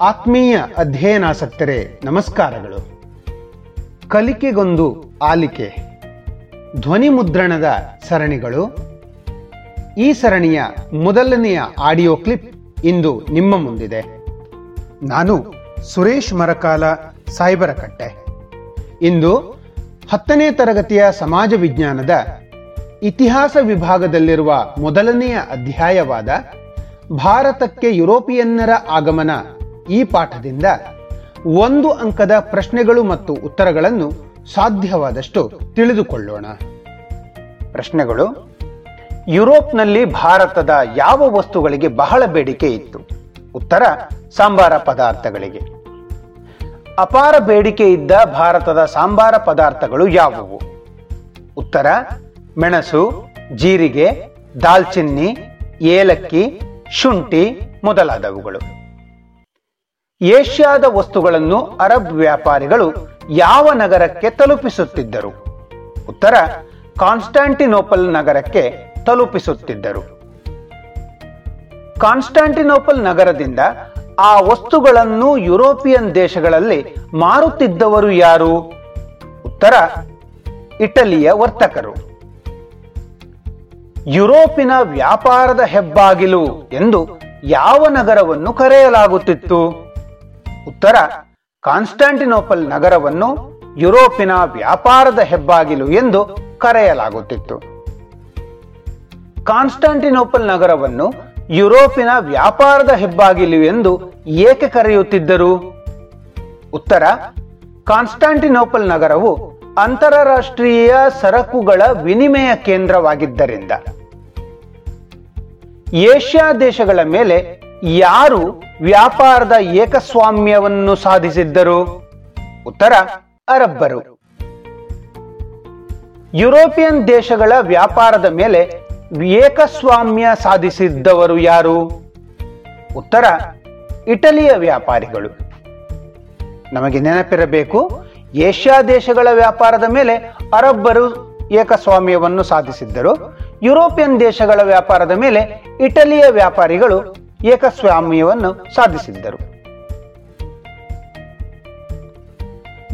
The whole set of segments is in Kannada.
ಆತ್ಮೀಯ ಅಧ್ಯಯನಾಸಕ್ತರೇ ನಮಸ್ಕಾರಗಳು. ಕಲಿಕೆಗೊಂದು ಆಲಿಕೆ. ಧ್ವನಿ ಮುದ್ರಣದ ಸರಣಿಗಳು. ಈ ಸರಣಿಯ ಮೊದಲನೆಯ ಆಡಿಯೋ ಕ್ಲಿಪ್ ಇಂದು ನಿಮ್ಮ ಮುಂದಿದೆ. ನಾನು ಸುರೇಶ್ ಮರಕಾಲ, ಸಾಯ್ಬರಕಟ್ಟೆ. ಇಂದು ಹತ್ತನೇ ತರಗತಿಯ ಸಮಾಜ ವಿಜ್ಞಾನದ ಇತಿಹಾಸ ವಿಭಾಗದಲ್ಲಿರುವ ಮೊದಲನೆಯ ಅಧ್ಯಾಯವಾದ ಭಾರತಕ್ಕೆ ಯುರೋಪಿಯನ್ನರ ಆಗಮನ ಈ ಪಾಠದಿಂದ ಒಂದು ಅಂಕದ ಪ್ರಶ್ನೆಗಳು ಮತ್ತು ಉತ್ತರಗಳನ್ನು ಸಾಧ್ಯವಾದಷ್ಟು ತಿಳಿದುಕೊಳ್ಳೋಣ. ಪ್ರಶ್ನೆಗಳು, ಯುರೋಪ್ನಲ್ಲಿ ಭಾರತದ ಯಾವ ವಸ್ತುಗಳಿಗೆ ಬಹಳ ಬೇಡಿಕೆ ಇತ್ತು? ಉತ್ತರ, ಸಾಂಬಾರ ಪದಾರ್ಥಗಳಿಗೆ. ಅಪಾರ ಬೇಡಿಕೆ ಇದ್ದ ಭಾರತದ ಸಾಂಬಾರ ಪದಾರ್ಥಗಳು ಯಾವುವು? ಉತ್ತರ, ಮೆಣಸು, ಜೀರಿಗೆ, ದಾಲ್ಚಿನ್ನಿ, ಏಲಕ್ಕಿ, ಶುಂಠಿ ಮೊದಲಾದವುಗಳು. ಏಷ್ಯಾದ ವಸ್ತುಗಳನ್ನು ಅರಬ್ ವ್ಯಾಪಾರಿಗಳು ಯಾವ ನಗರಕ್ಕೆ ತಲುಪಿಸುತ್ತಿದ್ದರು? ಉತ್ತರ, ಕಾನ್ಸ್ಟಾಂಟಿನೋಪಲ್ ನಗರಕ್ಕೆ ತಲುಪಿಸುತ್ತಿದ್ದರು. ಕಾನ್ಸ್ಟಾಂಟಿನೋಪಲ್ ನಗರದಿಂದ ಆ ವಸ್ತುಗಳನ್ನು ಯುರೋಪಿಯನ್ ದೇಶಗಳಲ್ಲಿ ಮಾರುತ್ತಿದ್ದವರು ಯಾರು? ಉತ್ತರ, ಇಟಲಿಯ ವರ್ತಕರು. ಯುರೋಪಿನ ವ್ಯಾಪಾರದ ಹೆಬ್ಬಾಗಿಲು ಎಂದು ಯಾವ ನಗರವನ್ನು ಕರೆಯಲಾಗುತ್ತಿತ್ತು? ಉತ್ತರ, ಕಾನ್ಸ್ಟಾಂಟಿನೋಪಲ್ ನಗರವನ್ನು ಯುರೋಪಿನ ವ್ಯಾಪಾರದ ಹೆಬ್ಬಾಗಿಲು ಎಂದು ಕರೆಯಲಾಗುತ್ತಿತ್ತು. ಕಾನ್ಸ್ಟಾಂಟಿನೋಪಲ್ ನಗರವನ್ನು ಯುರೋಪಿನ ವ್ಯಾಪಾರದ ಹೆಬ್ಬಾಗಿಲು ಎಂದು ಏಕೆ ಕರೆಯುತ್ತಿದ್ದರು? ಉತ್ತರ, ಕಾನ್ಸ್ಟಾಂಟಿನೋಪಲ್ ನಗರವು ಅಂತಾರಾಷ್ಟ್ರೀಯ ಸರಕುಗಳ ವಿನಿಮಯ ಕೇಂದ್ರವಾಗಿದ್ದರಿಂದ. ಏಷ್ಯಾ ದೇಶಗಳ ಮೇಲೆ ಯಾರು ವ್ಯಾಪಾರದ ಏಕಸ್ವಾಮ್ಯವನ್ನು ಸಾಧಿಸಿದ್ದರು? ಉತ್ತರ, ಅರಬ್ಬರು. ಯುರೋಪಿಯನ್ ದೇಶಗಳ ವ್ಯಾಪಾರದ ಮೇಲೆ ಏಕಸ್ವಾಮ್ಯ ಸಾಧಿಸಿದ್ದವರು ಯಾರು? ಉತ್ತರ, ಇಟಲಿಯ ವ್ಯಾಪಾರಿಗಳು. ನಮಗೆ ನೆನಪಿರಬೇಕು, ಏಷ್ಯಾ ದೇಶಗಳ ವ್ಯಾಪಾರದ ಮೇಲೆ ಅರಬ್ಬರು ಏಕಸ್ವಾಮ್ಯವನ್ನು ಸಾಧಿಸಿದ್ದರು. ಯುರೋಪಿಯನ್ ದೇಶಗಳ ವ್ಯಾಪಾರದ ಮೇಲೆ ಇಟಲಿಯ ವ್ಯಾಪಾರಿಗಳು ಏಕಸ್ವಾಮ್ಯವನ್ನು ಸಾಧಿಸಿದ್ದರು.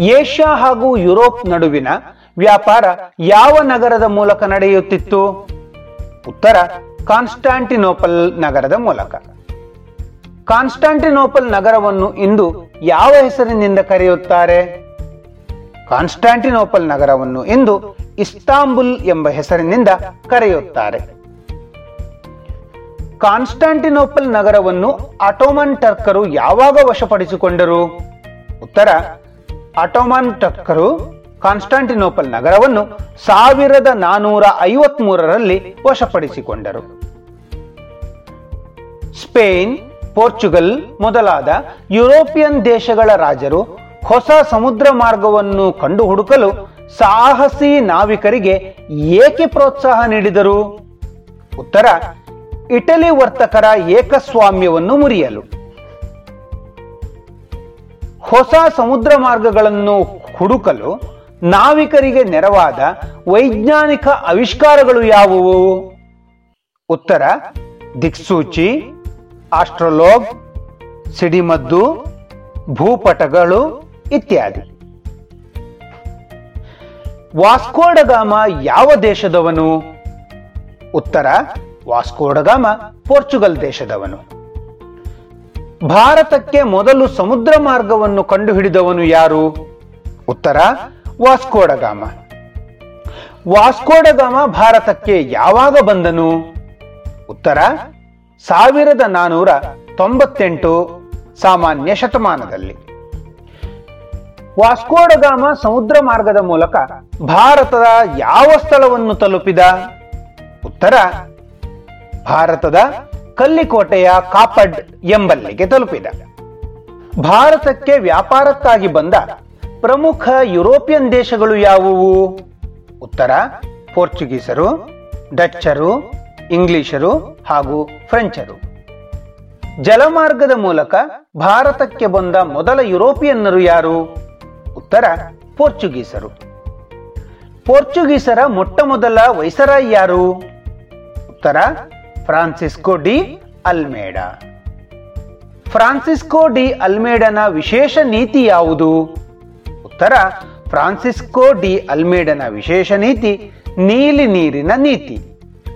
ಏಷ್ಯಾ ಹಾಗೂ ಯುರೋಪ್ ನಡುವಿನ ವ್ಯಾಪಾರ ಯಾವ ನಗರದ ಮೂಲಕ ನಡೆಯುತ್ತಿತ್ತು? ಉತ್ತರ, ಕಾನ್ಸ್ಟಾಂಟಿನೋಪಲ್ ನಗರದ ಮೂಲಕ. ಕಾನ್ಸ್ಟಾಂಟಿನೋಪಲ್ ನಗರವನ್ನು ಇಂದು ಯಾವ ಹೆಸರಿನಿಂದ ಕರೆಯುತ್ತಾರೆ? ಕಾನ್ಸ್ಟಾಂಟಿನೋಪಲ್ ನಗರವನ್ನು ಇಂದು ಇಸ್ತಾಂಬುಲ್ ಎಂಬ ಹೆಸರಿನಿಂದ ಕರೆಯುತ್ತಾರೆ. ಕಾನ್ಸ್ಟಾಂಟಿನೋಪಲ್ ನಗರವನ್ನು ಅಟೋಮನ್ ಟರ್ಕರು ಯಾವಾಗ ವಶಪಡಿಸಿಕೊಂಡರು? ಉತ್ತರ. ಅಟೋಮನ್ ಟರ್ಕರು ಕಾನ್ಸ್ಟಾಂಟಿನೋಪಲ್ ನಗರವನ್ನು ಸಾವಿರದ ನಾನೂರ ಐವತ್ ಮೂರರಲ್ಲಿ ವಶಪಡಿಸಿಕೊಂಡರು. ಸ್ಪೇನ್, ಪೋರ್ಚುಗಲ್ ಮೊದಲಾದ ಯುರೋಪಿಯನ್ ದೇಶಗಳ ರಾಜರು ಹೊಸ ಸಮುದ್ರ ಮಾರ್ಗವನ್ನು ಕಂಡು ಹುಡುಕಲು ಸಾಹಸಿ ನಾವಿಕರಿಗೆ ಏಕೆ ಪ್ರೋತ್ಸಾಹ ನೀಡಿದರು? ಉತ್ತರ. ಇಟಲಿ ವರ್ತಕರ ಏಕಸ್ವಾಮ್ಯವನ್ನು ಮುರಿಯಲು. ಹೊಸ ಸಮುದ್ರ ಮಾರ್ಗಗಳನ್ನು ಹುಡುಕಲು ನಾವಿಕರಿಗೆ ನೆರವಾದ ವೈಜ್ಞಾನಿಕ ಆವಿಷ್ಕಾರಗಳು ಯಾವುವು? ಉತ್ತರ, ದಿಕ್ಸೂಚಿ, ಆಸ್ಟ್ರೋಲೋಗ್, ಸಿಡಿಮದ್ದು, ಭೂಪಟಗಳು ಇತ್ಯಾದಿ. ವಾಸ್ಕೋಡಗಾಮ ಯಾವ ದೇಶದವನು? ಉತ್ತರ ವಾಸ್ಕೋಡಗಾಮ ಪೋರ್ಚುಗಲ್ ದೇಶದವನು. ಭಾರತಕ್ಕೆ ಮೊದಲು ಸಮುದ್ರ ಮಾರ್ಗವನ್ನು ಕಂಡುಹಿಡಿದವನು ಯಾರು? ಉತ್ತರ ವಾಸ್ಕೋಡಗಾಮ ವಾಸ್ಕೋಡಗಾಮ ಭಾರತಕ್ಕೆ ಯಾವಾಗ ಬಂದನು? ಉತ್ತರ, ಸಾವಿರದ ನಾನೂರ ತೊಂಬತ್ತೆಂಟು, ಸಾಮಾನ್ಯ ಶತಮಾನದಲ್ಲಿ. ವಾಸ್ಕೋಡಗಾಮ ಸಮುದ್ರ ಮಾರ್ಗದ ಮೂಲಕ ಭಾರತದ ಯಾವ ಸ್ಥಳವನ್ನು ತಲುಪಿದ? ಉತ್ತರ ಭಾರತದ ಕಲ್ಲಿಕೋಟೆಯ ಕಾಪಡ್ ಎಂಬಲ್ಲಿಗೆ ತಲುಪಿದ. ಭಾರತಕ್ಕೆ ವ್ಯಾಪಾರಕ್ಕಾಗಿ ಬಂದ ಪ್ರಮುಖ ಯುರೋಪಿಯನ್ ದೇಶಗಳು ಯಾವುವು? ಉತ್ತರ, ಪೋರ್ಚುಗೀಸರು, ಡಚ್ಚರು, ಇಂಗ್ಲಿಷರು ಹಾಗೂ ಫ್ರೆಂಚರು. ಜಲಮಾರ್ಗದ ಮೂಲಕ ಭಾರತಕ್ಕೆ ಬಂದ ಮೊದಲ ಯುರೋಪಿಯನ್ನರು ಯಾರು? ಉತ್ತರ, ಪೋರ್ಚುಗೀಸರು. ಪೋರ್ಚುಗೀಸರ ಮೊಟ್ಟ ಮೊದಲ ವೈಸರಾಯ್ ಯಾರು? ಉತ್ತರ Francisco de Almeida. Francisco de ಅಲ್ಮೇಡನ ವಿಶೇಷ ನೀತಿ ಯಾವುದು? ಉತ್ತರ, ಫ್ರಾನ್ಸಿಸ್ಕೋ ಡಿ ಅಲ್ಮೇಡನ ವಿಶೇಷ ನೀತಿ ನೀಲಿ ನೀರಿನ ನೀತಿ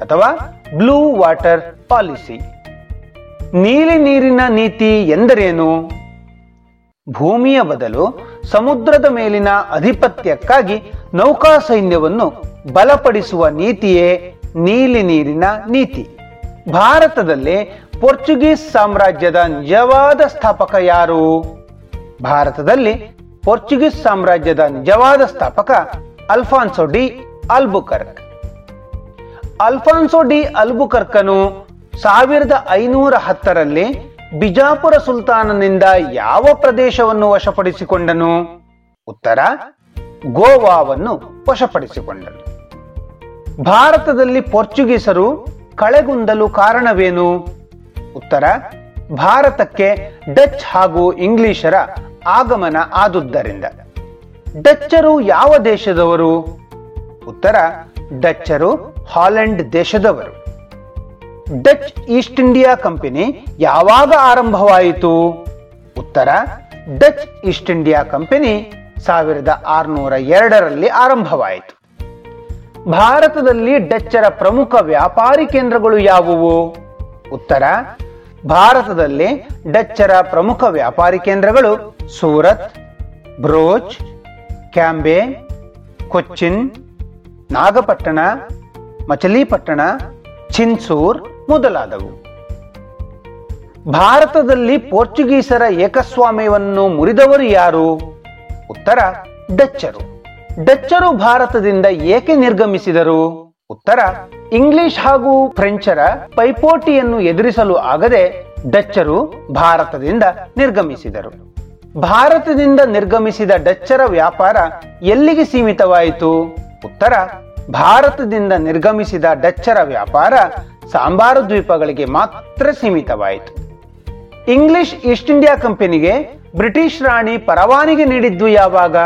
ಅಥವಾ ಬ್ಲೂ ವಾಟರ್ ಪಾಲಿಸಿ. ನೀಲಿ ನೀರಿನ ನೀತಿ ಎಂದರೇನು? ಭೂಮಿಯ ಬದಲು ಸಮುದ್ರದ ಮೇಲಿನ ಅಧಿಪತ್ಯಕ್ಕಾಗಿ ನೌಕಾ ಸೈನ್ಯವನ್ನು ಬಲಪಡಿಸುವ ನೀತಿಯೇ ನೀಲಿ ನೀರಿನ ನೀತಿ. ಭಾರತದಲ್ಲಿ ಪೋರ್ಚುಗೀಸ್ ಸಾಮ್ರಾಜ್ಯದ ನಿಜವಾದ ಸ್ಥಾಪಕ ಯಾರು? ಭಾರತದಲ್ಲಿ ಪೋರ್ಚುಗೀಸ್ ಸಾಮ್ರಾಜ್ಯದ ನಿಜವಾದ ಸ್ಥಾಪಕ Alfonso de Albuquerque. Alfonso de ಅಲ್ಬುಕರ್ಕನು ಸಾವಿರದ ಐನೂರ ಹತ್ತರಲ್ಲಿ ಬಿಜಾಪುರ ಸುಲ್ತಾನನಿಂದ ಯಾವ ಪ್ರದೇಶವನ್ನು ವಶಪಡಿಸಿಕೊಂಡನು? ಉತ್ತರ, ಗೋವಾವನ್ನು ವಶಪಡಿಸಿಕೊಂಡನು. ಭಾರತದಲ್ಲಿ ಪೋರ್ಚುಗೀಸರು ಕಳೆಗುಂದಲು ಕಾರಣವೇನು? ಉತ್ತರ, ಭಾರತಕ್ಕೆ ಡಚ್ ಹಾಗೂ ಇಂಗ್ಲಿಷರ ಆಗಮನ ಆದುದರಿಂದ ಡಚ್ಚರು ಯಾವ ದೇಶದವರು? ಉತ್ತರ, ಡಚ್ಚರು ಹಾಲೆಂಡ್ ದೇಶದವರು. ಡಚ್ ಈಸ್ಟ್ ಇಂಡಿಯಾ ಕಂಪನಿ ಯಾವಾಗ ಆರಂಭವಾಯಿತು? ಉತ್ತರ, ಡಚ್ ಈಸ್ಟ್ ಇಂಡಿಯಾ ಕಂಪನಿ ಸಾವಿರದ ಆರುನೂರ ಎರಡರಲ್ಲಿ ಆರಂಭವಾಯಿತು. ಭಾರತದಲ್ಲಿ ಡಚ್ಚರ ಪ್ರಮುಖ ವ್ಯಾಪಾರಿ ಕೇಂದ್ರಗಳು ಯಾವುವು? ಉತ್ತರ, ಭಾರತದಲ್ಲಿ ಡಚ್ಚರ ಪ್ರಮುಖ ವ್ಯಾಪಾರಿ ಕೇಂದ್ರಗಳು ಸೂರತ್ ಬ್ರೋಚ್ ಕ್ಯಾಂಬೆ, ಕೊಚ್ಚಿನ್, ನಾಗಪಟ್ಟಣ, ಮಚಲಿಪಟ್ಟಣ ಚಿನ್ಸೂರ್ ಮೊದಲಾದವು. ಭಾರತದಲ್ಲಿ ಪೋರ್ಚುಗೀಸರ ಏಕಸ್ವಾಮ್ಯವನ್ನು ಮುರಿದವರು ಯಾರು? ಉತ್ತರ, ಡಚ್ಚರು. ಡಚ್ಚರು ಭಾರತದಿಂದ ಏಕೆ ನಿರ್ಗಮಿಸಿದರು? ಉತ್ತರ, ಇಂಗ್ಲಿಷ್ ಹಾಗೂ ಫ್ರೆಂಚರ ಪೈಪೋಟಿಯನ್ನು ಎದುರಿಸಲು ಆಗದೆ ಡಚ್ಚರು ಭಾರತದಿಂದ ನಿರ್ಗಮಿಸಿದರು. ಭಾರತದಿಂದ ನಿರ್ಗಮಿಸಿದ ಡಚ್ಚರ ವ್ಯಾಪಾರ ಎಲ್ಲಿಗೆ ಸೀಮಿತವಾಯಿತು? ಉತ್ತರ, ಭಾರತದಿಂದ ನಿರ್ಗಮಿಸಿದ ಡಚ್ಚರ ವ್ಯಾಪಾರ ಸಾಂಬಾರು ದ್ವೀಪಗಳಿಗೆ ಮಾತ್ರ ಸೀಮಿತವಾಯಿತು. ಇಂಗ್ಲಿಷ್ ಈಸ್ಟ್ ಇಂಡಿಯಾ ಕಂಪನಿಗೆ ಬ್ರಿಟಿಷ್ ರಾಣಿ ಪರವಾನಗಿ ನೀಡಿದ್ದು ಯಾವಾಗ?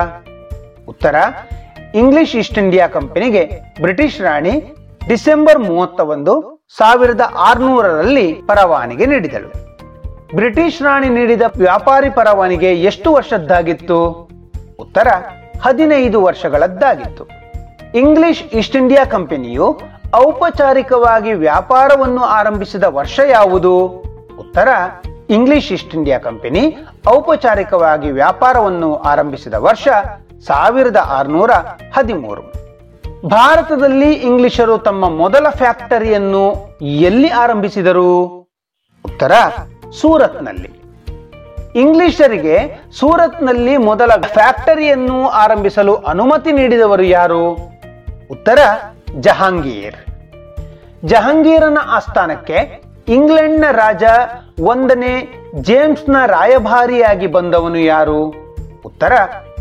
ಉತ್ತರ, ಇಂಗ್ಲಿಷ್ ಈಸ್ಟ್ ಇಂಡಿಯಾ ಕಂಪನಿಗೆ ಬ್ರಿಟಿಷ್ ರಾಣಿ ಡಿಸೆಂಬರ್ ಮೂವತ್ತ ಒಂದು ಸಾವಿರದ ಆರುನೂರರಲ್ಲಿ ಪರವಾನಿಗೆ ನೀಡಿದಳು. ಬ್ರಿಟಿಷ್ ರಾಣಿ ನೀಡಿದ ವ್ಯಾಪಾರಿ ಪರವಾನಿಗೆ ಎಷ್ಟು ವರ್ಷದ್ದಾಗಿತ್ತು? ಉತ್ತರ, ಹದಿನೈದು ವರ್ಷಗಳದ್ದಾಗಿತ್ತು. ಇಂಗ್ಲಿಷ್ ಈಸ್ಟ್ ಇಂಡಿಯಾ ಕಂಪನಿಯು ಔಪಚಾರಿಕವಾಗಿ ವ್ಯಾಪಾರವನ್ನು ಆರಂಭಿಸಿದ ವರ್ಷ ಯಾವುದು? ಉತ್ತರ, ಇಂಗ್ಲಿಷ್ ಈಸ್ಟ್ ಇಂಡಿಯಾ ಕಂಪನಿ ಔಪಚಾರಿಕವಾಗಿ ವ್ಯಾಪಾರವನ್ನು ಆರಂಭಿಸಿದ ವರ್ಷ ಸಾವಿರದ ಆರುನೂರ ಹದಿಮೂರು. ಭಾರತದಲ್ಲಿ ಇಂಗ್ಲಿಷರು ತಮ್ಮ ಮೊದಲ ಫ್ಯಾಕ್ಟರಿಯನ್ನು ಎಲ್ಲಿ ಆರಂಭಿಸಿದರು? ಉತ್ತರ ಸೂರತ್ನಲ್ಲಿ. ಇಂಗ್ಲಿಷರಿಗೆ ಸೂರತ್ನಲ್ಲಿ ಮೊದಲ ಫ್ಯಾಕ್ಟರಿಯನ್ನು ಆರಂಭಿಸಲು ಅನುಮತಿ ನೀಡಿದವರು ಯಾರು? ಉತ್ತರ ಜಹಾಂಗೀರ್. ಜಹಾಂಗೀರನ ಆಸ್ಥಾನಕ್ಕೆ ಇಂಗ್ಲೆಂಡ್ನ ರಾಜ ಒಂದನೇ ಜೇಮ್ಸ್ನ ರಾಯಭಾರಿಯಾಗಿ ಬಂದವನು ಯಾರು? ಉತ್ತರ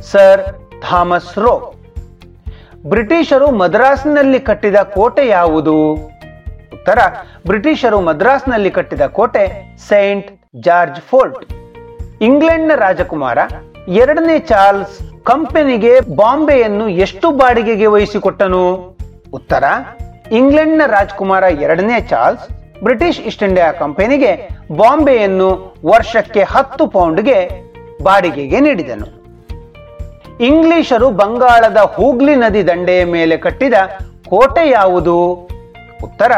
ಸರ್ ಥಾಮಸ್ ರೋ. ಬ್ರಿಟಿಷರು ಮದ್ರಾಸ್ನಲ್ಲಿ ಕಟ್ಟಿದ ಕೋಟೆ ಯಾವುದು? ಉತ್ತರ, ಬ್ರಿಟಿಷರು ಮದ್ರಾಸ್ನಲ್ಲಿ ಕಟ್ಟಿದ ಕೋಟೆ ಸೈಂಟ್ ಜಾರ್ಜ್ ಫೋರ್ಟ್. ಇಂಗ್ಲೆಂಡ್ನ ರಾಜಕುಮಾರ, ಎರಡನೇ ಚಾರ್ಲ್ಸ್ ಕಂಪನಿಗೆ ಬಾಂಬೆಯನ್ನು ಎಷ್ಟು ಬಾಡಿಗೆಗೆ ವಹಿಸಿಕೊಟ್ಟನು? ಉತ್ತರ, ಇಂಗ್ಲೆಂಡ್ನ ರಾಜಕುಮಾರ ಎರಡನೇ ಚಾರ್ಲ್ಸ್ ಬ್ರಿಟಿಷ್ ಈಸ್ಟ್ ಇಂಡಿಯಾ ಕಂಪನಿಗೆ ಬಾಂಬೆಯನ್ನು ವರ್ಷಕ್ಕೆ ಹತ್ತು ಪೌಂಡ್ಗೆ ಬಾಡಿಗೆಗೆ ನೀಡಿದನು. ಇಂಗ್ಲಿಷರು ಬಂಗಾಳದ ಹೂಗ್ಲಿ ನದಿ ದಂಡೆಯ ಮೇಲೆ ಕಟ್ಟಿದ ಕೋಟೆ ಯಾವುದು? ಉತ್ತರ,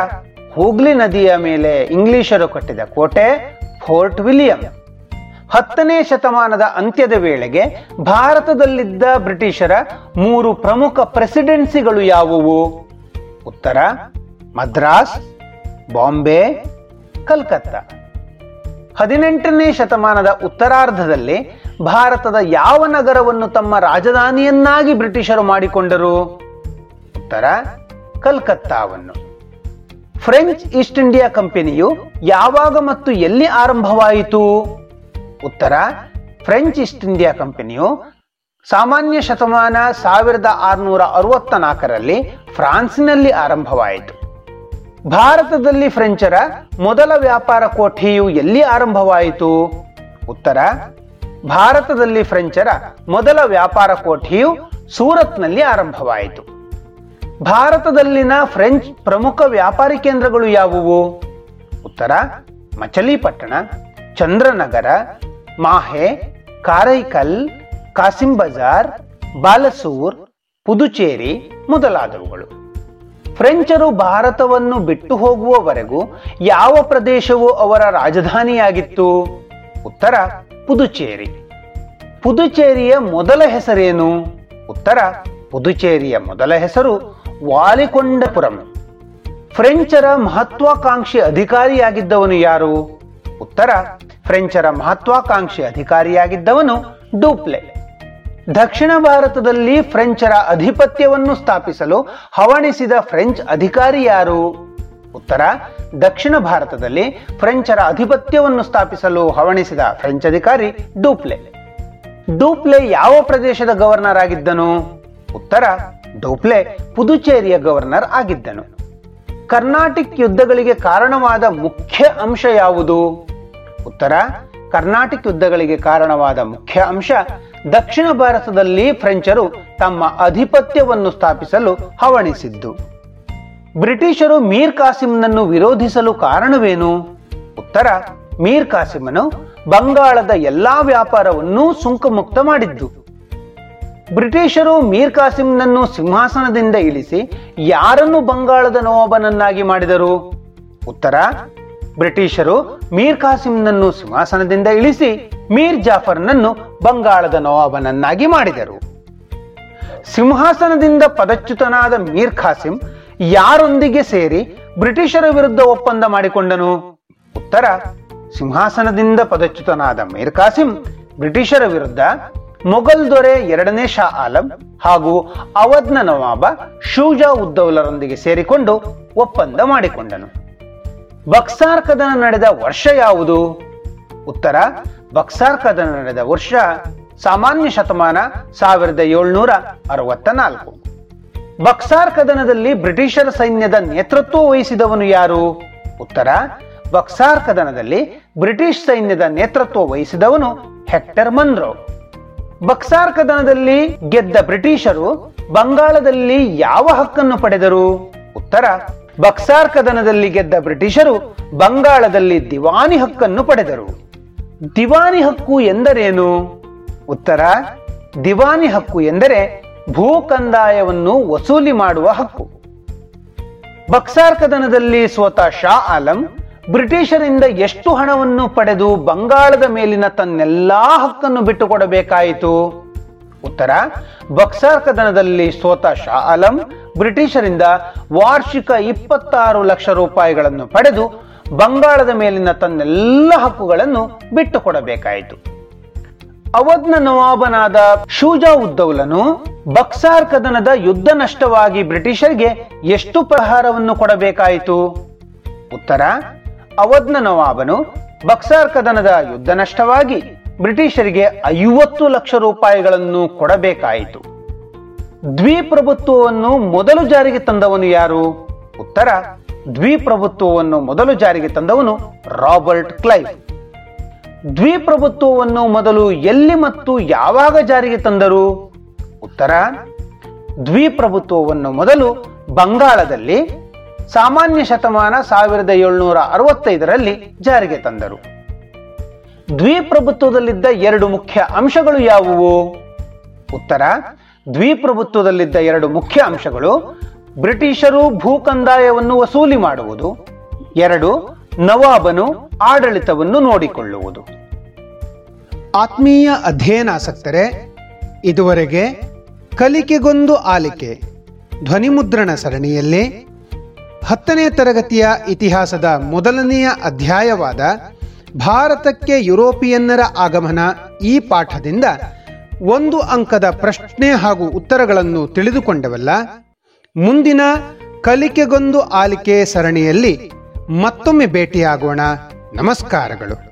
ಹೂಗ್ಲಿ ನದಿಯ ಮೇಲೆ ಇಂಗ್ಲಿಷರು ಕಟ್ಟಿದ ಕೋಟೆ ಫೋರ್ಟ್ ವಿಲಿಯಂ. ಹತ್ತನೇ ಶತಮಾನದ ಅಂತ್ಯದ ವೇಳೆಗೆ ಭಾರತದಲ್ಲಿದ್ದ ಬ್ರಿಟಿಷರ ಮೂರು ಪ್ರಮುಖ ಪ್ರೆಸಿಡೆನ್ಸಿಗಳು ಯಾವುವು? ಉತ್ತರ, ಮದ್ರಾಸ್, ಬಾಂಬೆ, ಕಲ್ಕತ್ತಾ. ಹದಿನೆಂಟನೇ ಶತಮಾನದ ಉತ್ತರಾರ್ಧದಲ್ಲಿ ಭಾರತದ ಯಾವ ನಗರವನ್ನು ತಮ್ಮ ರಾಜಧಾನಿಯನ್ನಾಗಿ ಬ್ರಿಟಿಷರು ಮಾಡಿಕೊಂಡರು? ಉತ್ತರ, ಕಲ್ಕತ್ತಾವನ್ನು. ಫ್ರೆಂಚ್ ಈಸ್ಟ್ ಇಂಡಿಯಾ ಕಂಪನಿಯು ಯಾವಾಗ ಮತ್ತು ಎಲ್ಲಿ ಆರಂಭವಾಯಿತು? ಉತ್ತರ, ಫ್ರೆಂಚ್ ಈಸ್ಟ್ ಇಂಡಿಯಾ ಕಂಪನಿಯು ಸಾಮಾನ್ಯ ಶತಮಾನ ಸಾವಿರದ ಆರುನೂರ ಅರವತ್ತ ನಾಲ್ಕರಲ್ಲಿ ಫ್ರಾನ್ಸ್ನಲ್ಲಿ ಆರಂಭವಾಯಿತು. ಭಾರತದಲ್ಲಿ ಫ್ರೆಂಚರ ಮೊದಲ ವ್ಯಾಪಾರ ಕೋಠೆಯು ಎಲ್ಲಿ ಆರಂಭವಾಯಿತು? ಉತ್ತರ ಭಾರತದಲ್ಲಿ ಫ್ರೆಂಚರ ಮೊದಲ ವ್ಯಾಪಾರ ಕೋಠಿಯು ಸೂರತ್ನಲ್ಲಿ ಆರಂಭವಾಯಿತು. ಭಾರತದಲ್ಲಿನ ಫ್ರೆಂಚ್ ಪ್ರಮುಖ ವ್ಯಾಪಾರಿ ಕೇಂದ್ರಗಳು ಯಾವುವು? ಉತ್ತರ, ಮಚಲಿಪಟ್ಟಣ, ಚಂದ್ರನಗರ, ಮಾಹೆ, ಕಾರೈಕಲ್ ಕಾಸಿಂ ಬಜಾರ್ ಬಾಲಸೂರ್, ಪುದುಚೇರಿ ಮೊದಲಾದವುಗಳು. ಫ್ರೆಂಚರು ಭಾರತವನ್ನು ಬಿಟ್ಟು ಹೋಗುವವರೆಗೂ ಯಾವ ಪ್ರದೇಶವು ಅವರ ರಾಜಧಾನಿಯಾಗಿತ್ತು? ಉತ್ತರ ಪುದುಚೇರಿ. ಪುದುಚೇರಿಯ ಮೊದಲ ಹೆಸರೇನು? ಉತ್ತರ, ಪುದುಚೇರಿಯ ಮೊದಲ ಹೆಸರು ವಾಲಿಕೊಂಡಪುರಂ. ಫ್ರೆಂಚರ ಮಹತ್ವಾಕಾಂಕ್ಷಿ ಅಧಿಕಾರಿಯಾಗಿದ್ದವನು ಯಾರು? ಉತ್ತರ, ಫ್ರೆಂಚರ ಮಹತ್ವಾಕಾಂಕ್ಷಿ ಅಧಿಕಾರಿಯಾಗಿದ್ದವನು ಡೂಪ್ಲೆ. ದಕ್ಷಿಣ ಭಾರತದಲ್ಲಿ ಫ್ರೆಂಚರ ಅಧಿಪತ್ಯವನ್ನು ಸ್ಥಾಪಿಸಲು ಹವಣಿಸಿದ ಫ್ರೆಂಚ್ ಅಧಿಕಾರಿ ಯಾರು? ಉತ್ತರ, ದಕ್ಷಿಣ ಭಾರತದಲ್ಲಿ ಫ್ರೆಂಚರ ಅಧಿಪತ್ಯವನ್ನು ಸ್ಥಾಪಿಸಲು ಹವಣಿಸಿದ ಫ್ರೆಂಚ್ ಅಧಿಕಾರಿ ಡೂಪ್ಲೆ. ಡೂಪ್ಲೆ ಯಾವ ಪ್ರದೇಶದ ಗವರ್ನರ್ ಆಗಿದ್ದನು? ಉತ್ತರ, ಡೂಪ್ಲೆ ಪುದುಚೇರಿಯ ಗವರ್ನರ್ ಆಗಿದ್ದನು. ಕರ್ನಾಟಿಕ್ ಯುದ್ಧಗಳಿಗೆ ಕಾರಣವಾದ ಮುಖ್ಯ ಅಂಶ ಯಾವುದು? ಉತ್ತರ, ಕರ್ನಾಟಿಕ್ ಯುದ್ಧಗಳಿಗೆ ಕಾರಣವಾದ ಮುಖ್ಯ ಅಂಶ ದಕ್ಷಿಣ ಭಾರತದಲ್ಲಿ ಫ್ರೆಂಚರು ತಮ್ಮ ಅಧಿಪತ್ಯವನ್ನು ಸ್ಥಾಪಿಸಲು ಹವಣಿಸಿದ್ದು. ಬ್ರಿಟಿಷರು ಮೀರ್ ಕಾಸಿಂನನ್ನು ವಿರೋಧಿಸಲು ಕಾರಣವೇನು? ಉತ್ತರ, ಮೀರ್ ಕಾಸಿಮನು ಬಂಗಾಳದ ಎಲ್ಲಾ ವ್ಯಾಪಾರವನ್ನು ಸುಂಕಮುಕ್ತ ಮಾಡಿದ್ದು. ಬ್ರಿಟಿಷರು ಮೀರ್ ಕಾಸಿಂನನ್ನು ಸಿಂಹಾಸನದಿಂದ ಇಳಿಸಿ ಯಾರನ್ನು ಬಂಗಾಳದ ನವಾಬನನ್ನಾಗಿ ಮಾಡಿದರು? ಉತ್ತರ, ಬ್ರಿಟಿಷರು ಮೀರ್ ಕಾಸಿಂನನ್ನು ಸಿಂಹಾಸನದಿಂದ ಇಳಿಸಿ ಮೀರ್ ಜಾಫರ್ನನ್ನು ಬಂಗಾಳದ ನವಾಬನನ್ನಾಗಿ ಮಾಡಿದರು. ಸಿಂಹಾಸನದಿಂದ ಪದಚ್ಯುತನಾದ ಮೀರ್ ಖಾಸಿಂ ಯಾರೊಂದಿಗೆ ಸೇರಿ ಬ್ರಿಟಿಷರ ವಿರುದ್ಧ ಒಪ್ಪಂದ ಮಾಡಿಕೊಂಡನು? ಉತ್ತರ, ಸಿಂಹಾಸನದಿಂದ ಪದಚ್ಯುತನಾದ ಮೀರ್ ಕಾಸಿಂ ಬ್ರಿಟಿಷರ ವಿರುದ್ಧ ಮೊಘಲ್ ದೊರೆ ಎರಡನೇ ಶಾ ಆಲಂ ಹಾಗೂ ಅವಧ್ನ ನವಾಬ ಶೂಜಾ ಉದ್ದೌಲರೊಂದಿಗೆ ಸೇರಿಕೊಂಡು ಒಪ್ಪಂದ ಮಾಡಿಕೊಂಡನು. ಬಕ್ಸಾರ್ ಕದನ ನಡೆದ ವರ್ಷ ಯಾವುದು? ಉತ್ತರ ಬಕ್ಸಾರ್ ಕದನ ನಡೆದ ವರ್ಷ ಸಾಮಾನ್ಯ ಶತಮಾನ ಸಾವಿರದ ಏಳ್ನೂರ ಅರವತ್ತ ನಾಲ್ಕು ಬಕ್ಸಾರ್ ಕದನದಲ್ಲಿ ಬ್ರಿಟಿಷರ ಸೈನ್ಯದ ನೇತೃತ್ವ ವಹಿಸಿದವನು ಯಾರು? ಉತ್ತರ ಬಕ್ಸಾರ್ ಕದನದಲ್ಲಿ ಬ್ರಿಟಿಷ್ ಸೈನ್ಯದ ನೇತೃತ್ವ ವಹಿಸಿದವನು ಹೆಕ್ಟರ್ ಮನ್ರೋ. ಬಕ್ಸಾರ್ ಕದನದಲ್ಲಿ ಗೆದ್ದ ಬ್ರಿಟಿಷರು ಬಂಗಾಳದಲ್ಲಿ ಯಾವ ಹಕ್ಕನ್ನು ಪಡೆದರು? ಉತ್ತರ ಬಕ್ಸಾರ್ ಕದನದಲ್ಲಿ ಗೆದ್ದ ಬ್ರಿಟಿಷರು ಬಂಗಾಳದಲ್ಲಿ ದಿವಾನಿ ಹಕ್ಕನ್ನು ಪಡೆದರು. ದಿವಾನಿ ಹಕ್ಕು ಎಂದರೇನು? ಉತ್ತರ, ದಿವಾನಿ ಹಕ್ಕು ಎಂದರೆ ಭೂ ಕಂದಾಯವನ್ನು ವಸೂಲಿ ಮಾಡುವ ಹಕ್ಕು. ಬಕ್ಸಾರ್ ಕದನದಲ್ಲಿ ಸ್ವತಃ ಶಾ ಆಲಂ ಬ್ರಿಟಿಷರಿಂದ ಎಷ್ಟು ಹಣವನ್ನು ಪಡೆದು ಬಂಗಾಳದ ಮೇಲಿನ ತನ್ನೆಲ್ಲಾ ಹಕ್ಕನ್ನು ಬಿಟ್ಟುಕೊಡಬೇಕಾಯಿತು? ಉತ್ತರ ಬಕ್ಸಾರ್ ಕದನದಲ್ಲಿ ಸೋತ ಶಾ ಆಲಂ ಬ್ರಿಟಿಷರಿಂದ ವಾರ್ಷಿಕ ಇಪ್ಪತ್ತಾರು ಲಕ್ಷ ರೂಪಾಯಿಗಳನ್ನು ಪಡೆದು ಬಂಗಾಳದ ಮೇಲಿನ ತನ್ನೆಲ್ಲ ಹಕ್ಕುಗಳನ್ನು ಬಿಟ್ಟುಕೊಡಬೇಕಾಯಿತು. ಅವಧ್ನ ನವಾಬನಾದ ಶೂಜಾ ಉದ್ದೌಲನು ಬಕ್ಸಾರ್ ಕದನದ ಯುದ್ಧ ನಷ್ಟವಾಗಿ ಬ್ರಿಟಿಷರಿಗೆ ಎಷ್ಟು ಪ್ರಹಾರವನ್ನು ಕೊಡಬೇಕಾಯಿತು? ಉತ್ತರ ಅವಧ್ನ ನವಾಬನು ಬಕ್ಸಾರ್ ಕದನದ ಯುದ್ಧ ನಷ್ಟವಾಗಿ ಬ್ರಿಟಿಷರಿಗೆ ಐವತ್ತು ಲಕ್ಷ ರೂಪಾಯಿಗಳನ್ನು ಕೊಡಬೇಕಾಯಿತು. ದ್ವಿಪ್ರಭುತ್ವವನ್ನು ಮೊದಲು ಜಾರಿಗೆ ತಂದವನು ಯಾರು? ಉತ್ತರ, ದ್ವಿಪ್ರಭುತ್ವವನ್ನು ಮೊದಲು ಜಾರಿಗೆ ತಂದವನು ರಾಬರ್ಟ್ ಕ್ಲೈವ್. ದ್ವಿಪ್ರಭುತ್ವವನ್ನು ಮೊದಲು ಎಲ್ಲಿ ಮತ್ತು ಯಾವಾಗ ಜಾರಿಗೆ ತಂದರು? ಉತ್ತರ, ದ್ವಿಪ್ರಭುತ್ವವನ್ನು ಮೊದಲು ಬಂಗಾಳದಲ್ಲಿ, ಸಾಮಾನ್ಯ ಶತಮಾನ ಸಾವಿರದ ಏಳ್ನೂರ ಅರವತ್ತೈದರಲ್ಲಿ ಜಾರಿಗೆ ತಂದರು. ದ್ವಿಪ್ರಭುತ್ವದಲ್ಲಿದ್ದ ಎರಡು ಮುಖ್ಯ ಅಂಶಗಳು ಯಾವುವು? ಉತ್ತರ, ದ್ವಿಪ್ರಭುತ್ವದಲ್ಲಿದ್ದ ಎರಡು ಮುಖ್ಯ ಅಂಶಗಳು ಬ್ರಿಟಿಷರು ಭೂ ಕಂದಾಯವನ್ನು ವಸೂಲಿ ಮಾಡುವುದು. ಎರಡು ನವಾಬನು ಆಡಳಿತವನ್ನು ನೋಡಿಕೊಳ್ಳುವುದು. ಆತ್ಮೀಯ ಅಧ್ಯಯನಾಸಕ್ತರೆ ಇದುವರೆಗೆ ಕಲಿಕೆಗೊಂದು ಆಲಿಕೆ, ಧ್ವನಿಮುದ್ರಣ ಸರಣಿಯಲ್ಲಿ ಹತ್ತನೇ ತರಗತಿಯ ಇತಿಹಾಸದ ಮೊದಲನೆಯ ಅಧ್ಯಾಯವಾದ ಭಾರತಕ್ಕೆ ಯುರೋಪಿಯನ್ನರ ಆಗಮನ ಈ ಪಾಠದಿಂದ ಒಂದು ಅಂಕದ ಪ್ರಶ್ನೆ ಹಾಗೂ ಉತ್ತರಗಳನ್ನು ತಿಳಿದುಕೊಂಡವಲ್ಲ, ಮುಂದಿನ ಕಲಿಕೆಗೊಂದು ಆಲಿಕೆ ಸರಣಿಯಲ್ಲಿ ಮತ್ತೊಮ್ಮೆ ಭೇಟಿಯಾಗೋಣ. ನಮಸ್ಕಾರಗಳು.